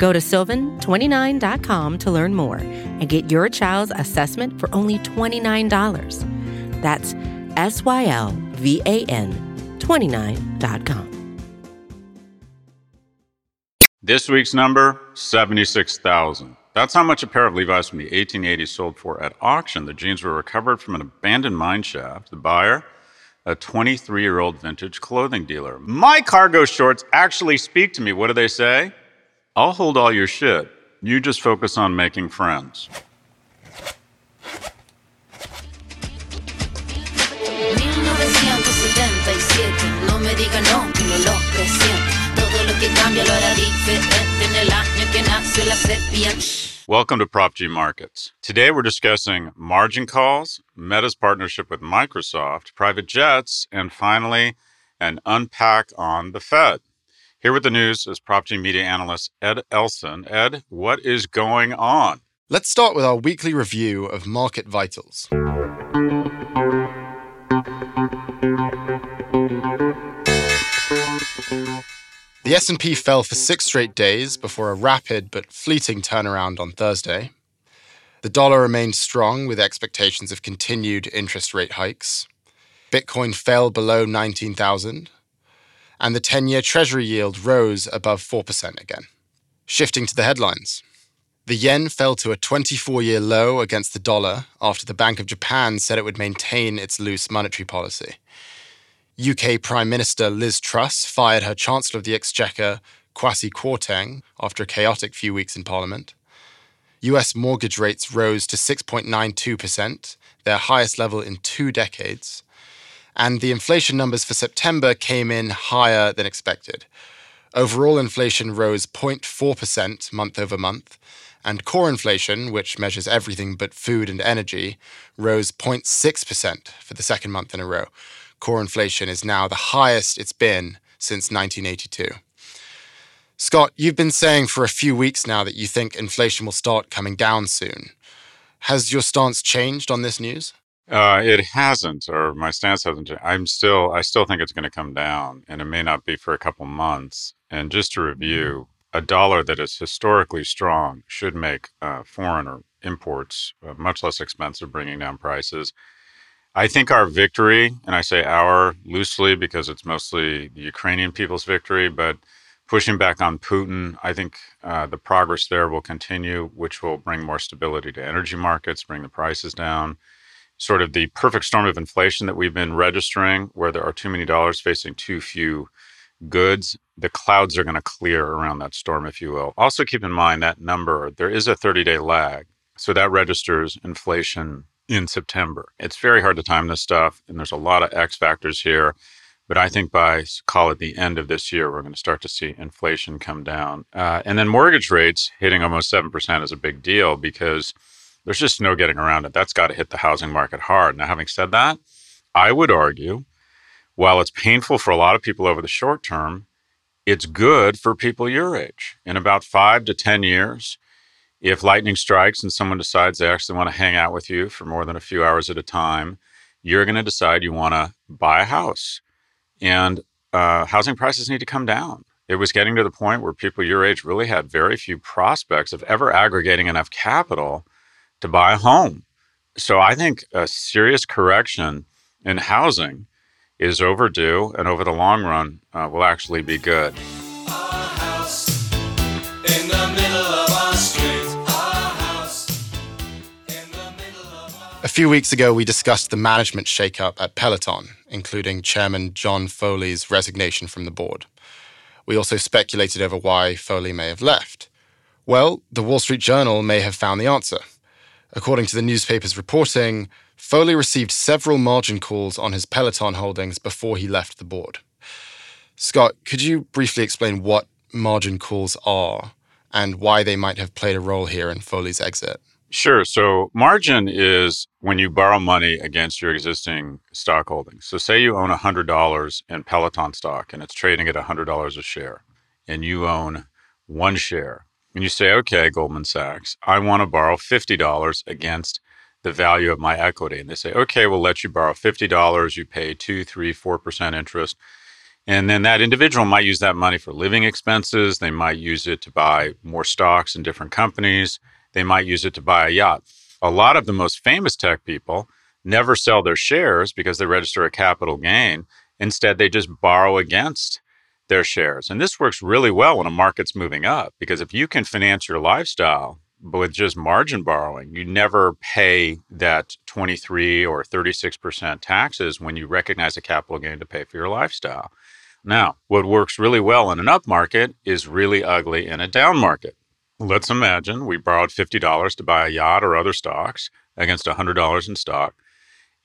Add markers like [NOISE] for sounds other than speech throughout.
Go to sylvan29.com to learn more and get your child's assessment for only $29. That's S Y L V A N 29.com. This week's number 76,000. That's how much a pair of Levi's from the 1880s sold for at auction. The jeans were recovered from an abandoned mine shaft. The buyer, a 23 year old vintage clothing dealer. My cargo shorts actually speak to me. What do they say? I'll hold all your shit. You just focus on making friends. 1977, no me diga no, que no lo presiento. Todo lo que cambia lo hará diferente en el año que nació la sepia. Welcome to Prof G Markets. Today we're discussing margin calls, Meta's partnership with Microsoft, private jets, and finally, an unpack on the Fed. Here with the news is Prof G media analyst Ed Elson. Ed, what is going on? Let's start with our weekly review of market vitals. The S&P fell for 6 straight days before a rapid but fleeting turnaround on Thursday. The dollar remained strong with expectations of continued interest rate hikes. Bitcoin fell below 19,000 and the 10-year treasury yield rose above 4% again. Shifting to the headlines. The yen fell to a 24 year low against the dollar after the Bank of Japan said it would maintain its loose monetary policy. UK Prime Minister Liz Truss fired her Chancellor of the Exchequer, Kwasi Kwarteng, after a chaotic few weeks in Parliament. US mortgage rates rose to 6.92%, their highest level in two decades. And the inflation numbers for September came in higher than expected. Overall inflation rose 0.4% month over month, and core inflation, which measures everything but food and energy, rose 0.6% for the second month in a row core inflation is now the highest it's been since 1982. Scott, you've been saying for a few weeks now that you think inflation will start coming down soon. Has your stance changed on this news? Uh, it hasn't, or my stance hasn't. Changed. I'm still, I still think it's going to come down, and it may not be for a couple months. And just to review, a dollar that is historically strong should make uh, foreign or imports uh, much less expensive, bringing down prices. I think our victory, and I say our loosely because it's mostly the Ukrainian people's victory, but pushing back on Putin, I think uh, the progress there will continue, which will bring more stability to energy markets, bring the prices down. Sort of the perfect storm of inflation that we've been registering, where there are too many dollars facing too few goods, the clouds are going to clear around that storm, if you will. Also, keep in mind that number, there is a 30 day lag. So that registers inflation in September. It's very hard to time this stuff, and there's a lot of X factors here. But I think by call it the end of this year, we're going to start to see inflation come down. Uh, and then mortgage rates hitting almost 7% is a big deal because there's just no getting around it. That's got to hit the housing market hard. Now, having said that, I would argue while it's painful for a lot of people over the short term, it's good for people your age. In about five to 10 years, if lightning strikes and someone decides they actually want to hang out with you for more than a few hours at a time, you're going to decide you want to buy a house. And uh, housing prices need to come down. It was getting to the point where people your age really had very few prospects of ever aggregating enough capital to buy a home. So I think a serious correction in housing is overdue and over the long run uh, will actually be good. A few weeks ago, we discussed the management shakeup at Peloton, including Chairman John Foley's resignation from the board. We also speculated over why Foley may have left. Well, the Wall Street Journal may have found the answer. According to the newspaper's reporting, Foley received several margin calls on his Peloton holdings before he left the board. Scott, could you briefly explain what margin calls are and why they might have played a role here in Foley's exit? Sure. So margin is when you borrow money against your existing stock holdings. So say you own $100 in Peloton stock and it's trading at $100 a share and you own one share and you say, okay, Goldman Sachs, I want to borrow $50 against the value of my equity. And they say, okay, we'll let you borrow $50. You pay two, three, four percent interest. And then that individual might use that money for living expenses. They might use it to buy more stocks in different companies. They might use it to buy a yacht. A lot of the most famous tech people never sell their shares because they register a capital gain. Instead, they just borrow against their shares. And this works really well when a market's moving up because if you can finance your lifestyle with just margin borrowing, you never pay that 23 or 36% taxes when you recognize a capital gain to pay for your lifestyle. Now, what works really well in an up market is really ugly in a down market. Let's imagine we borrowed $50 to buy a yacht or other stocks against $100 in stock,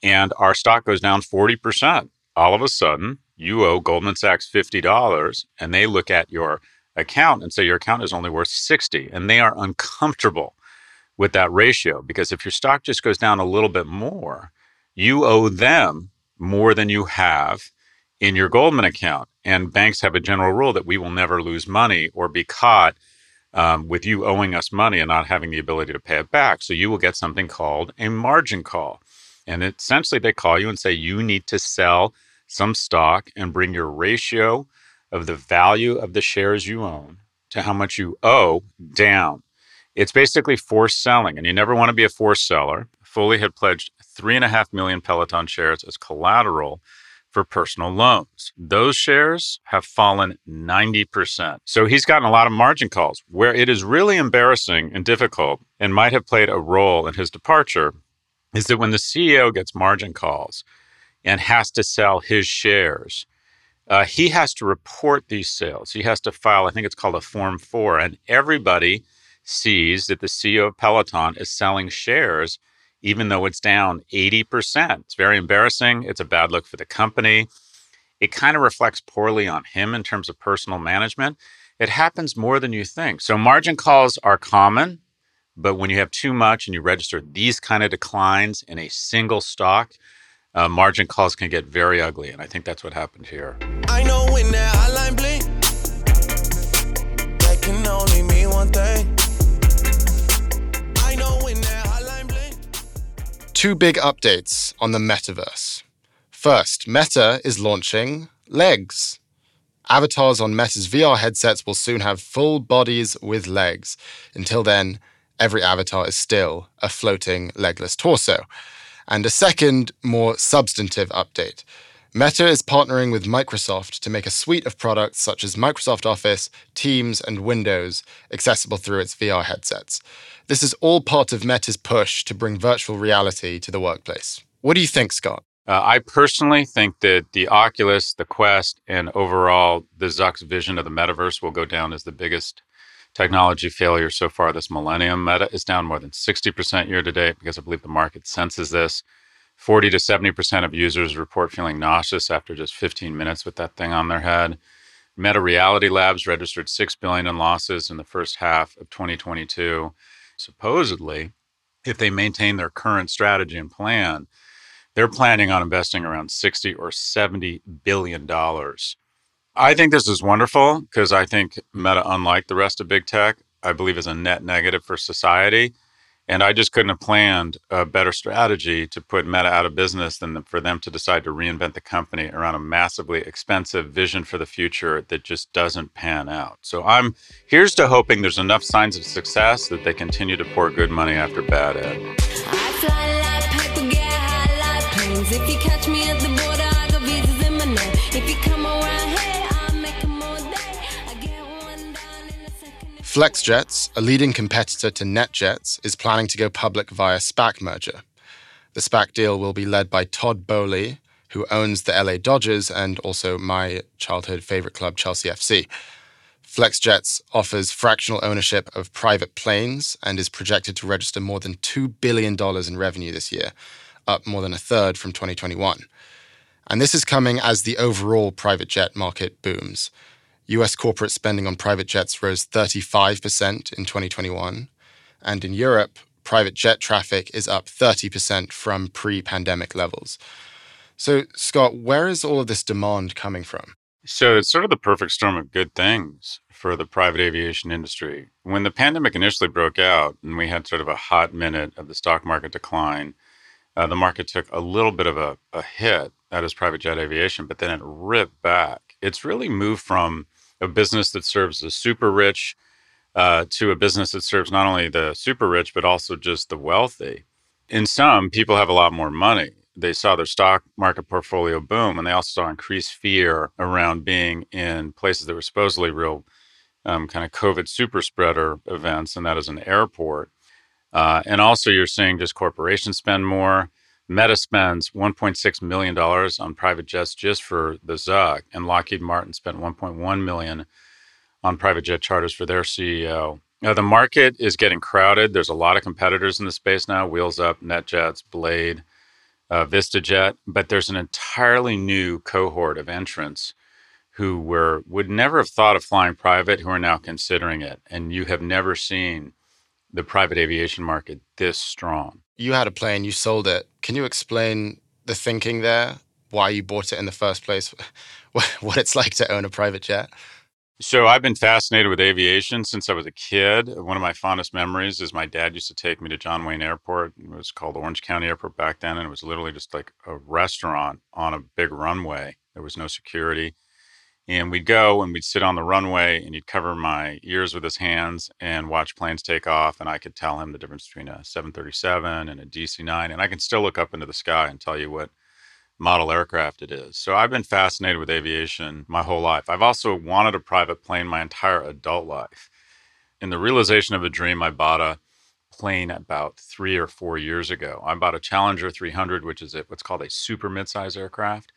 and our stock goes down 40%. All of a sudden, you owe Goldman Sachs $50 and they look at your account and say your account is only worth 60 and they are uncomfortable with that ratio because if your stock just goes down a little bit more, you owe them more than you have in your Goldman account. And banks have a general rule that we will never lose money or be caught um, with you owing us money and not having the ability to pay it back. So you will get something called a margin call. And essentially, they call you and say you need to sell some stock and bring your ratio of the value of the shares you own to how much you owe down. It's basically forced selling, and you never want to be a forced seller. Foley had pledged three and a half million Peloton shares as collateral for personal loans. Those shares have fallen 90%. So he's gotten a lot of margin calls. Where it is really embarrassing and difficult and might have played a role in his departure is that when the CEO gets margin calls, and has to sell his shares. Uh, he has to report these sales. He has to file, I think it's called a Form 4, and everybody sees that the CEO of Peloton is selling shares, even though it's down 80%. It's very embarrassing. It's a bad look for the company. It kind of reflects poorly on him in terms of personal management. It happens more than you think. So, margin calls are common, but when you have too much and you register these kind of declines in a single stock, uh, margin calls can get very ugly. And I think that's what happened here. I know when that hotline blink, that can only mean one thing. Two big updates on the metaverse. First, Meta is launching Legs. Avatars on Meta's VR headsets will soon have full bodies with legs. Until then, every avatar is still a floating legless torso. And a second, more substantive update. Meta is partnering with Microsoft to make a suite of products such as Microsoft Office, Teams, and Windows accessible through its VR headsets. This is all part of Meta's push to bring virtual reality to the workplace. What do you think, Scott? Uh, I personally think that the Oculus, the Quest, and overall the Zuck's vision of the metaverse will go down as the biggest technology failure so far this millennium. Meta is down more than 60% year to date because I believe the market senses this. 40 to 70% of users report feeling nauseous after just 15 minutes with that thing on their head. Meta Reality Labs registered 6 billion in losses in the first half of 2022. Supposedly, if they maintain their current strategy and plan, they're planning on investing around 60 or 70 billion dollars I think this is wonderful because I think Meta, unlike the rest of big tech, I believe is a net negative for society. And I just couldn't have planned a better strategy to put Meta out of business than for them to decide to reinvent the company around a massively expensive vision for the future that just doesn't pan out. So I'm here's to hoping there's enough signs of success that they continue to pour good money after bad ed. FlexJets, a leading competitor to NetJets, is planning to go public via SPAC merger. The SPAC deal will be led by Todd Boehly, who owns the LA Dodgers and also my childhood favorite club, Chelsea FC. FlexJets offers fractional ownership of private planes and is projected to register more than $2 billion in revenue this year, up more than a third from 2021. And this is coming as the overall private jet market booms. US corporate spending on private jets rose 35% in 2021. And in Europe, private jet traffic is up 30% from pre pandemic levels. So, Scott, where is all of this demand coming from? So, it's sort of the perfect storm of good things for the private aviation industry. When the pandemic initially broke out and we had sort of a hot minute of the stock market decline, uh, the market took a little bit of a, a hit, that is private jet aviation, but then it ripped back. It's really moved from a business that serves the super rich uh, to a business that serves not only the super rich, but also just the wealthy. In some, people have a lot more money. They saw their stock market portfolio boom, and they also saw increased fear around being in places that were supposedly real um, kind of COVID super spreader events, and that is an airport. Uh, and also, you're seeing just corporations spend more. Meta spends 1.6 million dollars on private jets just for the Zuck, and Lockheed Martin spent 1.1 million on private jet charters for their CEO. Now, the market is getting crowded. There's a lot of competitors in the space now Wheels Up, NetJets, Blade, uh, VistaJet, but there's an entirely new cohort of entrants who were would never have thought of flying private who are now considering it. And you have never seen the private aviation market this strong. You had a plane, you sold it. Can you explain the thinking there? Why you bought it in the first place? [LAUGHS] what it's like to own a private jet? So I've been fascinated with aviation since I was a kid. One of my fondest memories is my dad used to take me to John Wayne Airport. It was called Orange County Airport back then, and it was literally just like a restaurant on a big runway. There was no security. And we'd go and we'd sit on the runway and he'd cover my ears with his hands and watch planes take off. And I could tell him the difference between a 737 and a DC 9. And I can still look up into the sky and tell you what model aircraft it is. So I've been fascinated with aviation my whole life. I've also wanted a private plane my entire adult life. In the realization of a dream, I bought a plane about three or four years ago. I bought a Challenger 300, which is what's called a super midsize aircraft.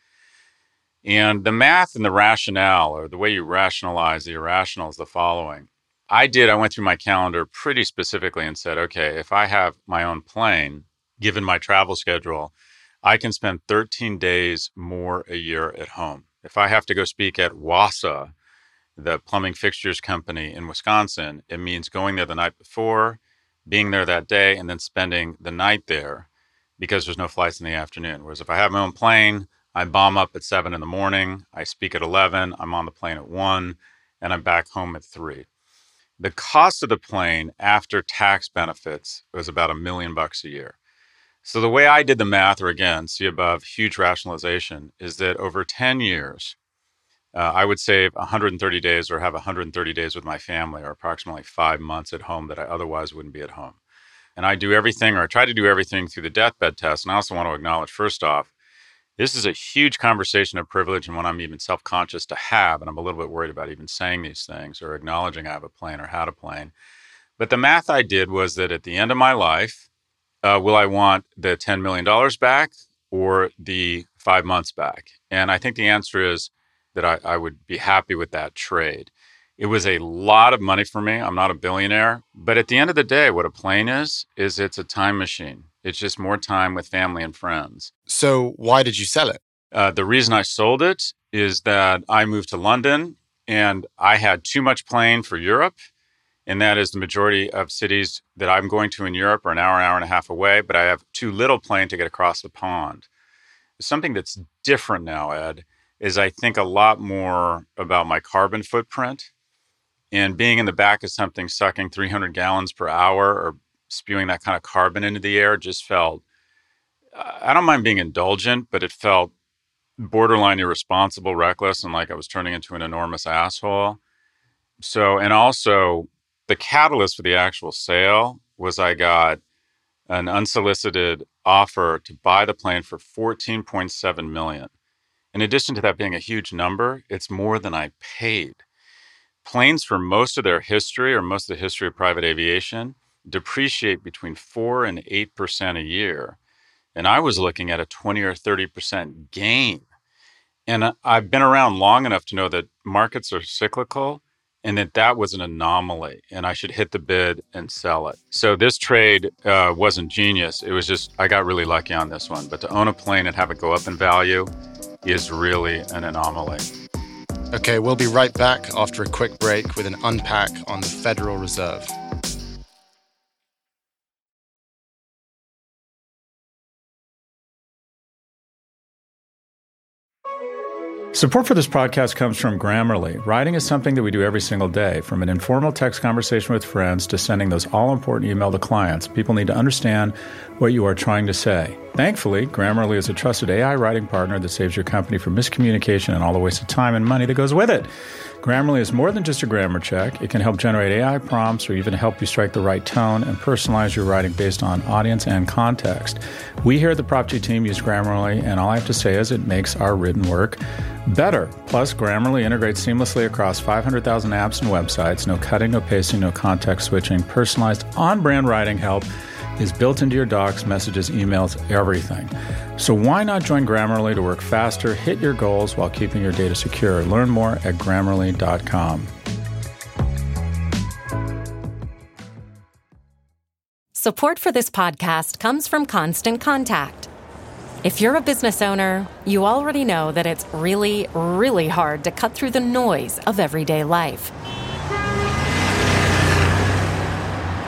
And the math and the rationale, or the way you rationalize the irrational, is the following. I did, I went through my calendar pretty specifically and said, okay, if I have my own plane, given my travel schedule, I can spend 13 days more a year at home. If I have to go speak at WASA, the plumbing fixtures company in Wisconsin, it means going there the night before, being there that day, and then spending the night there because there's no flights in the afternoon. Whereas if I have my own plane, I bomb up at seven in the morning, I speak at 11, I'm on the plane at one, and I'm back home at three. The cost of the plane after tax benefits was about a million bucks a year. So the way I did the math, or again, see above, huge rationalization, is that over 10 years, uh, I would save 130 days or have 130 days with my family, or approximately five months at home that I otherwise wouldn't be at home. And I do everything, or I try to do everything through the deathbed test. And I also want to acknowledge, first off, this is a huge conversation of privilege and one I'm even self conscious to have. And I'm a little bit worried about even saying these things or acknowledging I have a plane or had a plane. But the math I did was that at the end of my life, uh, will I want the $10 million back or the five months back? And I think the answer is that I, I would be happy with that trade. It was a lot of money for me. I'm not a billionaire. But at the end of the day, what a plane is, is it's a time machine. It's just more time with family and friends. So, why did you sell it? Uh, the reason I sold it is that I moved to London and I had too much plane for Europe and that is the majority of cities that I'm going to in Europe are an hour, an hour and a half away, but I have too little plane to get across the pond. Something that's different now, Ed, is I think a lot more about my carbon footprint and being in the back of something sucking 300 gallons per hour or spewing that kind of carbon into the air just felt, I don't mind being indulgent, but it felt borderline irresponsible, reckless, and like I was turning into an enormous asshole. So, and also, the catalyst for the actual sale was I got an unsolicited offer to buy the plane for 14.7 million. In addition to that being a huge number, it's more than I paid. Planes for most of their history or most of the history of private aviation depreciate between 4 and 8% a year. And I was looking at a 20 or 30% gain. And I've been around long enough to know that markets are cyclical and that that was an anomaly and I should hit the bid and sell it. So this trade uh, wasn't genius. It was just, I got really lucky on this one. But to own a plane and have it go up in value is really an anomaly. Okay, we'll be right back after a quick break with an unpack on the Federal Reserve. Support for this podcast comes from Grammarly. Writing is something that we do every single day, from an informal text conversation with friends to sending those all important email to clients. People need to understand what you are trying to say. Thankfully, Grammarly is a trusted AI writing partner that saves your company from miscommunication and all the waste of time and money that goes with it. Grammarly is more than just a grammar check. It can help generate AI prompts or even help you strike the right tone and personalize your writing based on audience and context. We here at the Prof G team use Grammarly, and all I have to say is it makes our written work better. Plus, Grammarly integrates seamlessly across 500,000 apps and websites. No cutting, no pasting, no context switching. Personalized on brand writing help is built into your docs, messages, emails, everything. So why not join Grammarly to work faster, hit your goals while keeping your data secure? Learn more at grammarly.com. Support for this podcast comes from Constant Contact. If you're a business owner, you already know that it's really, really hard to cut through the noise of everyday life.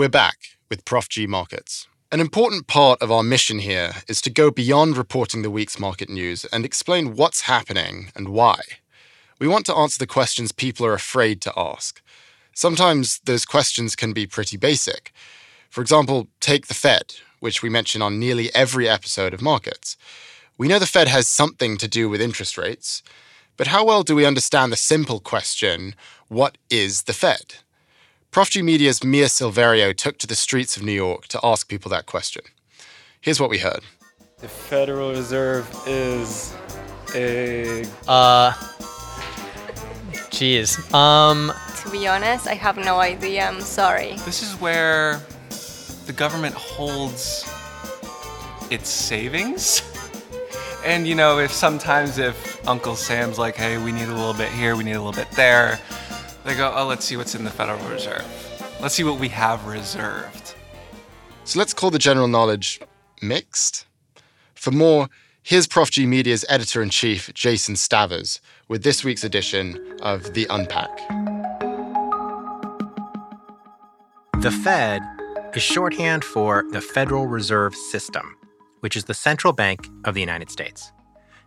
We're back with Prof G Markets. An important part of our mission here is to go beyond reporting the week's market news and explain what's happening and why. We want to answer the questions people are afraid to ask. Sometimes those questions can be pretty basic. For example, take the Fed, which we mention on nearly every episode of Markets. We know the Fed has something to do with interest rates, but how well do we understand the simple question what is the Fed? Prof G Media's Mia Silverio took to the streets of New York to ask people that question. Here's what we heard. The Federal Reserve is a. Uh. Jeez. Um. To be honest, I have no idea. I'm sorry. This is where the government holds its savings. [LAUGHS] And you know, if sometimes if Uncle Sam's like, hey, we need a little bit here, we need a little bit there, they go, oh, let's see what's in the Federal Reserve. Let's see what we have reserved. So let's call the general knowledge mixed. For more, here's Prof G Media's editor in chief, Jason Stavers, with this week's edition of The Unpack. The Fed is shorthand for the Federal Reserve System, which is the central bank of the United States.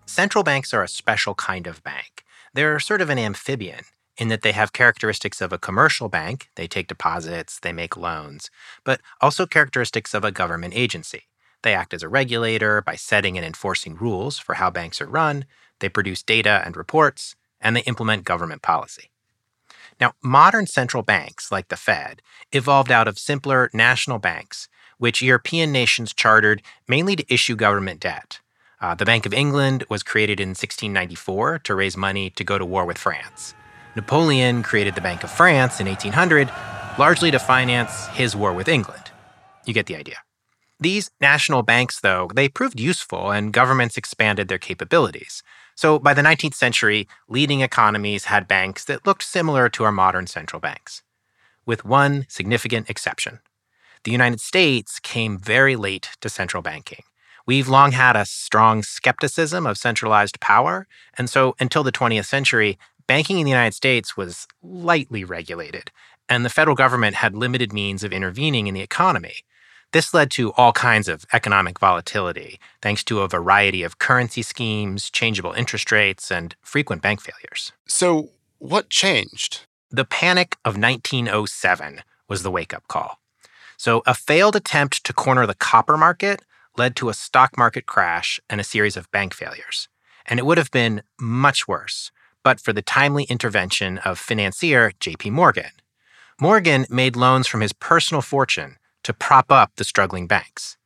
Central banks are a special kind of bank. They're sort of an amphibian in that they have characteristics of a commercial bank, they take deposits, they make loans, but also characteristics of a government agency. They act as a regulator by setting and enforcing rules for how banks are run, they produce data and reports, and they implement government policy. Now, modern central banks, like the Fed, evolved out of simpler national banks, which European nations chartered mainly to issue government debt. Uh, the Bank of England was created in 1694 to raise money to go to war with France. Napoleon created the Bank of France in 1800, largely to finance his war with England. You get the idea. These national banks, though, they proved useful and governments expanded their capabilities. So by the 19th century, leading economies had banks that looked similar to our modern central banks, with one significant exception. The United States came very late to central banking. We've long had a strong skepticism of centralized power, and so until the 20th century, banking in the United States was lightly regulated, and the federal government had limited means of intervening in the economy. This led to all kinds of economic volatility, thanks to a variety of currency schemes, changeable interest rates, and frequent bank failures. So, what changed? The Panic of 1907 was the wake up call. So, a failed attempt to corner the copper market led to a stock market crash and a series of bank failures. And it would have been much worse but for the timely intervention of financier JP Morgan. Morgan made loans from his personal fortune to prop up the struggling banks.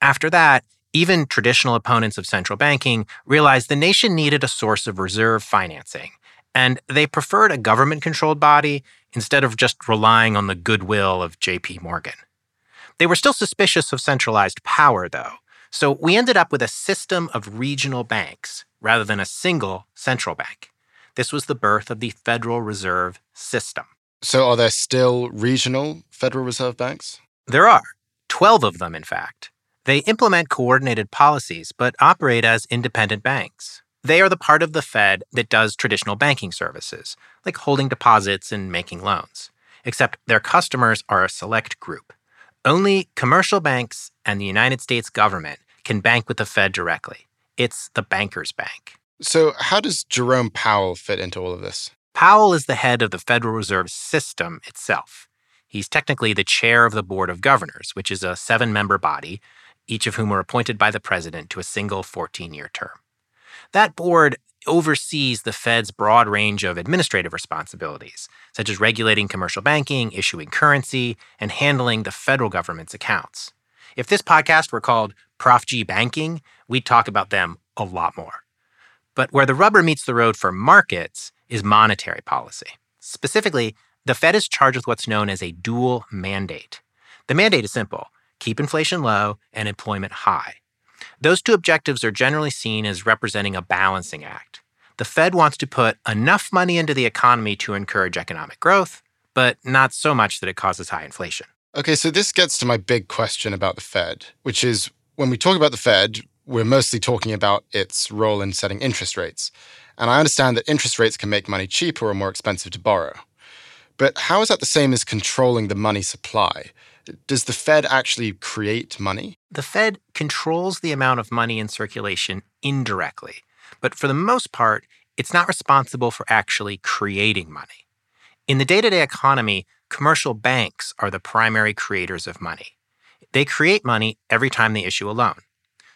After that, even traditional opponents of central banking realized the nation needed a source of reserve financing, and they preferred a government controlled body instead of just relying on the goodwill of JP Morgan. They were still suspicious of centralized power, though, so we ended up with a system of regional banks rather than a single central bank. This was the birth of the Federal Reserve System. So, are there still regional Federal Reserve banks? There are, 12 of them, in fact. They implement coordinated policies but operate as independent banks. They are the part of the Fed that does traditional banking services, like holding deposits and making loans, except their customers are a select group. Only commercial banks and the United States government can bank with the Fed directly. It's the banker's bank. So, how does Jerome Powell fit into all of this? Powell is the head of the Federal Reserve System itself. He's technically the chair of the Board of Governors, which is a seven member body each of whom are appointed by the president to a single 14 year term. That board oversees the Fed's broad range of administrative responsibilities, such as regulating commercial banking, issuing currency, and handling the federal government's accounts. If this podcast were called Prof G Banking, we'd talk about them a lot more. But where the rubber meets the road for markets is monetary policy. Specifically, the Fed is charged with what's known as a dual mandate. The mandate is simple keep inflation low and employment high. Those two objectives are generally seen as representing a balancing act. The Fed wants to put enough money into the economy to encourage economic growth, but not so much that it causes high inflation. Okay, so this gets to my big question about the Fed, which is when we talk about the Fed, we're mostly talking about its role in setting interest rates. And I understand that interest rates can make money cheaper or more expensive to borrow. But how is that the same as controlling the money supply? Does the Fed actually create money? The Fed controls the amount of money in circulation indirectly, but for the most part, it's not responsible for actually creating money. In the day to day economy, commercial banks are the primary creators of money. They create money every time they issue a loan.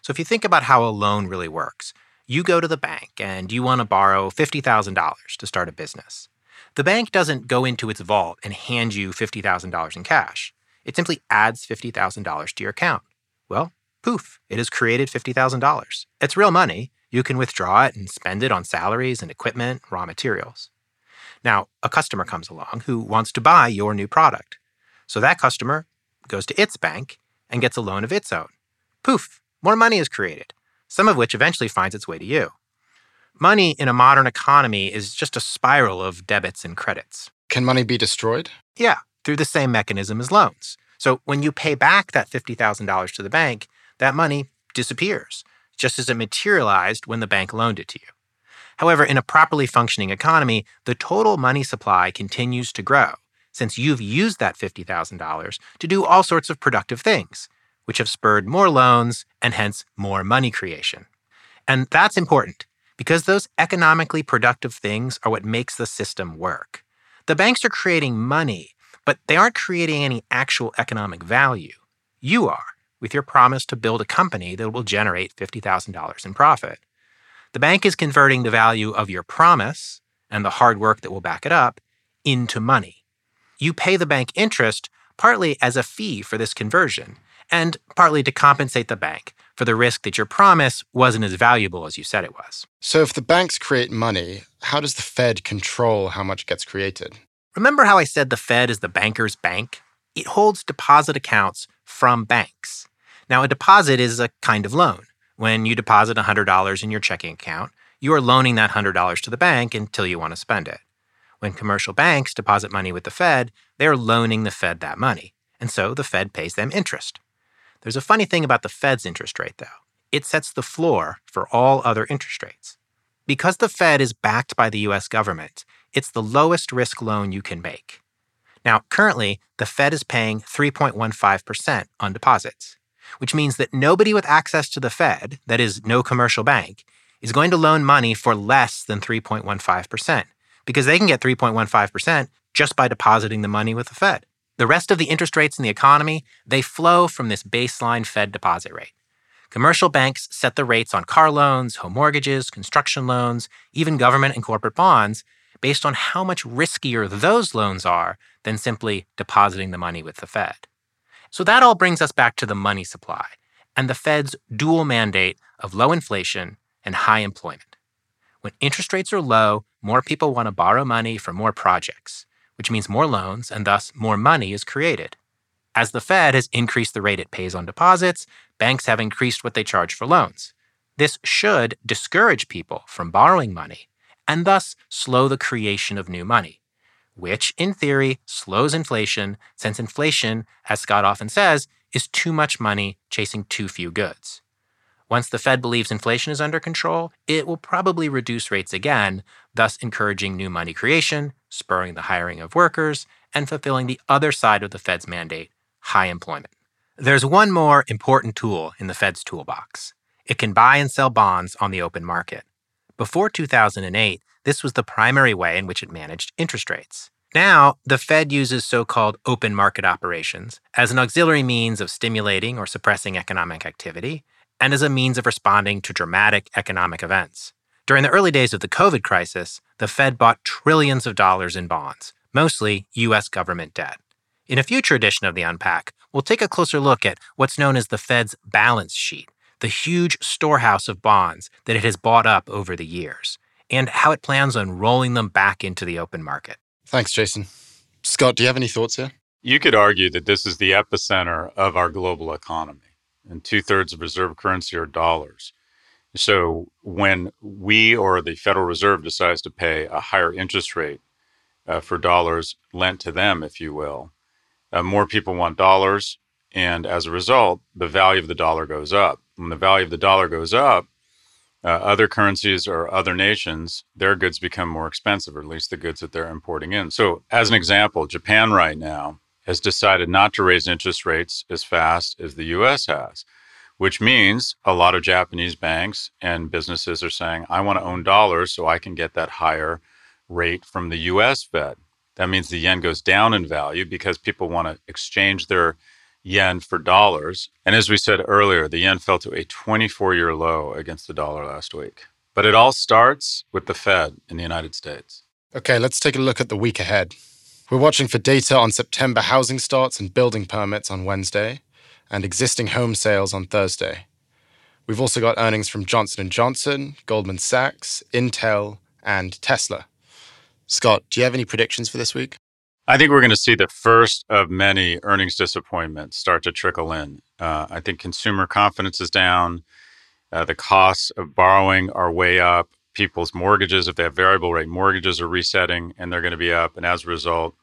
So if you think about how a loan really works, you go to the bank and you want to borrow $50,000 to start a business. The bank doesn't go into its vault and hand you $50,000 in cash. It simply adds $50,000 to your account. Well, poof, it has created $50,000. It's real money. You can withdraw it and spend it on salaries and equipment, raw materials. Now, a customer comes along who wants to buy your new product. So that customer goes to its bank and gets a loan of its own. Poof, more money is created, some of which eventually finds its way to you. Money in a modern economy is just a spiral of debits and credits. Can money be destroyed? Yeah, through the same mechanism as loans. So when you pay back that $50,000 to the bank, that money disappears, just as it materialized when the bank loaned it to you. However, in a properly functioning economy, the total money supply continues to grow since you've used that $50,000 to do all sorts of productive things, which have spurred more loans and hence more money creation. And that's important because those economically productive things are what makes the system work. The banks are creating money but they aren't creating any actual economic value. You are, with your promise to build a company that will generate $50,000 in profit. The bank is converting the value of your promise and the hard work that will back it up into money. You pay the bank interest partly as a fee for this conversion, and partly to compensate the bank for the risk that your promise wasn't as valuable as you said it was. So, if the banks create money, how does the Fed control how much gets created? Remember how I said the Fed is the banker's bank? It holds deposit accounts from banks. Now, a deposit is a kind of loan. When you deposit $100 in your checking account, you are loaning that $100 to the bank until you want to spend it. When commercial banks deposit money with the Fed, they are loaning the Fed that money, and so the Fed pays them interest. There's a funny thing about the Fed's interest rate, though. It sets the floor for all other interest rates. Because the Fed is backed by the US government, it's the lowest risk loan you can make. Now, currently, the Fed is paying 3.15% on deposits, which means that nobody with access to the Fed, that is, no commercial bank, is going to loan money for less than 3.15% because they can get 3.15% just by depositing the money with the Fed. The rest of the interest rates in the economy, they flow from this baseline Fed deposit rate. Commercial banks set the rates on car loans, home mortgages, construction loans, even government and corporate bonds based on how much riskier those loans are than simply depositing the money with the Fed. So that all brings us back to the money supply and the Fed's dual mandate of low inflation and high employment. When interest rates are low, more people want to borrow money for more projects, which means more loans and thus more money is created. As the Fed has increased the rate it pays on deposits, banks have increased what they charge for loans. This should discourage people from borrowing money and thus slow the creation of new money, which in theory slows inflation, since inflation, as Scott often says, is too much money chasing too few goods. Once the Fed believes inflation is under control, it will probably reduce rates again, thus encouraging new money creation, spurring the hiring of workers, and fulfilling the other side of the Fed's mandate high employment. There's one more important tool in the Fed's toolbox it can buy and sell bonds on the open market. Before 2008, this was the primary way in which it managed interest rates. Now, the Fed uses so called open market operations as an auxiliary means of stimulating or suppressing economic activity and as a means of responding to dramatic economic events. During the early days of the COVID crisis, the Fed bought trillions of dollars in bonds, mostly U.S. government debt. In a future edition of the Unpack, we'll take a closer look at what's known as the Fed's balance sheet, the huge storehouse of bonds that it has bought up over the years, and how it plans on rolling them back into the open market. Thanks, Jason. Scott, do you have any thoughts here? You could argue that this is the epicenter of our global economy, and two thirds of reserve currency are dollars. So when we or the Federal Reserve decides to pay a higher interest rate uh, for dollars lent to them, if you will, uh, more people want dollars. And as a result, the value of the dollar goes up. When the value of the dollar goes up, uh, other currencies or other nations, their goods become more expensive, or at least the goods that they're importing in. So, as an example, Japan right now has decided not to raise interest rates as fast as the US has, which means a lot of Japanese banks and businesses are saying, I want to own dollars so I can get that higher rate from the US Fed. That means the yen goes down in value because people want to exchange their yen for dollars. And as we said earlier, the yen fell to a 24 year low against the dollar last week. But it all starts with the Fed in the United States. Okay, let's take a look at the week ahead. We're watching for data on September housing starts and building permits on Wednesday and existing home sales on Thursday. We've also got earnings from Johnson & Johnson, Goldman Sachs, Intel, and Tesla. Scott, do you have any predictions for this week? I think we're going to see the first of many earnings disappointments start to trickle in. Uh, I think consumer confidence is down. Uh, the costs of borrowing are way up. People's mortgages, if they have variable rate mortgages, are resetting and they're going to be up. And as a result,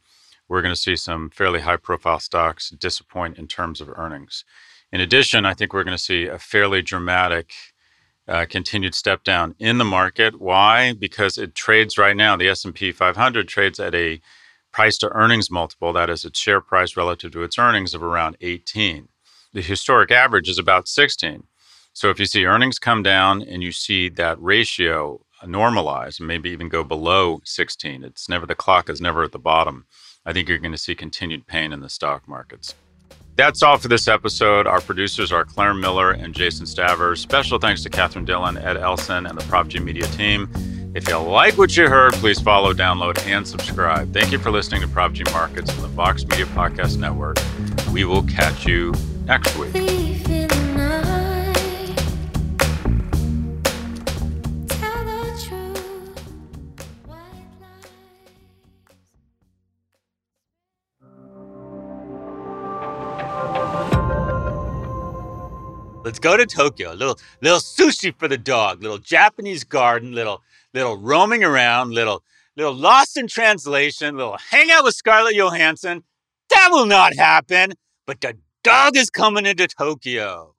we're going to see some fairly high profile stocks disappoint in terms of earnings. In addition, I think we're going to see a fairly dramatic uh, continued step down in the market. Why? Because it trades right now. The S&P 500 trades at a price to earnings multiple, that is its share price relative to its earnings of around 18. The historic average is about 16. So if you see earnings come down and you see that ratio normalize and maybe even go below 16, it's never the clock is never at the bottom. I think you're going to see continued pain in the stock markets. That's all for this episode. Our producers are Claire Miller and Jason Stavers. Special thanks to Catherine Dillon, Ed Elson, and the Prof G Media team. If you like what you heard, please follow, download, and subscribe. Thank you for listening to Prof G Markets on the Vox Media Podcast Network. We will catch you next week. Let's go to Tokyo. Little little sushi for the dog. Little Japanese garden. Little little roaming around. Little little lost in translation. Little hang out with Scarlett Johansson. That will not happen. But the dog is coming into Tokyo.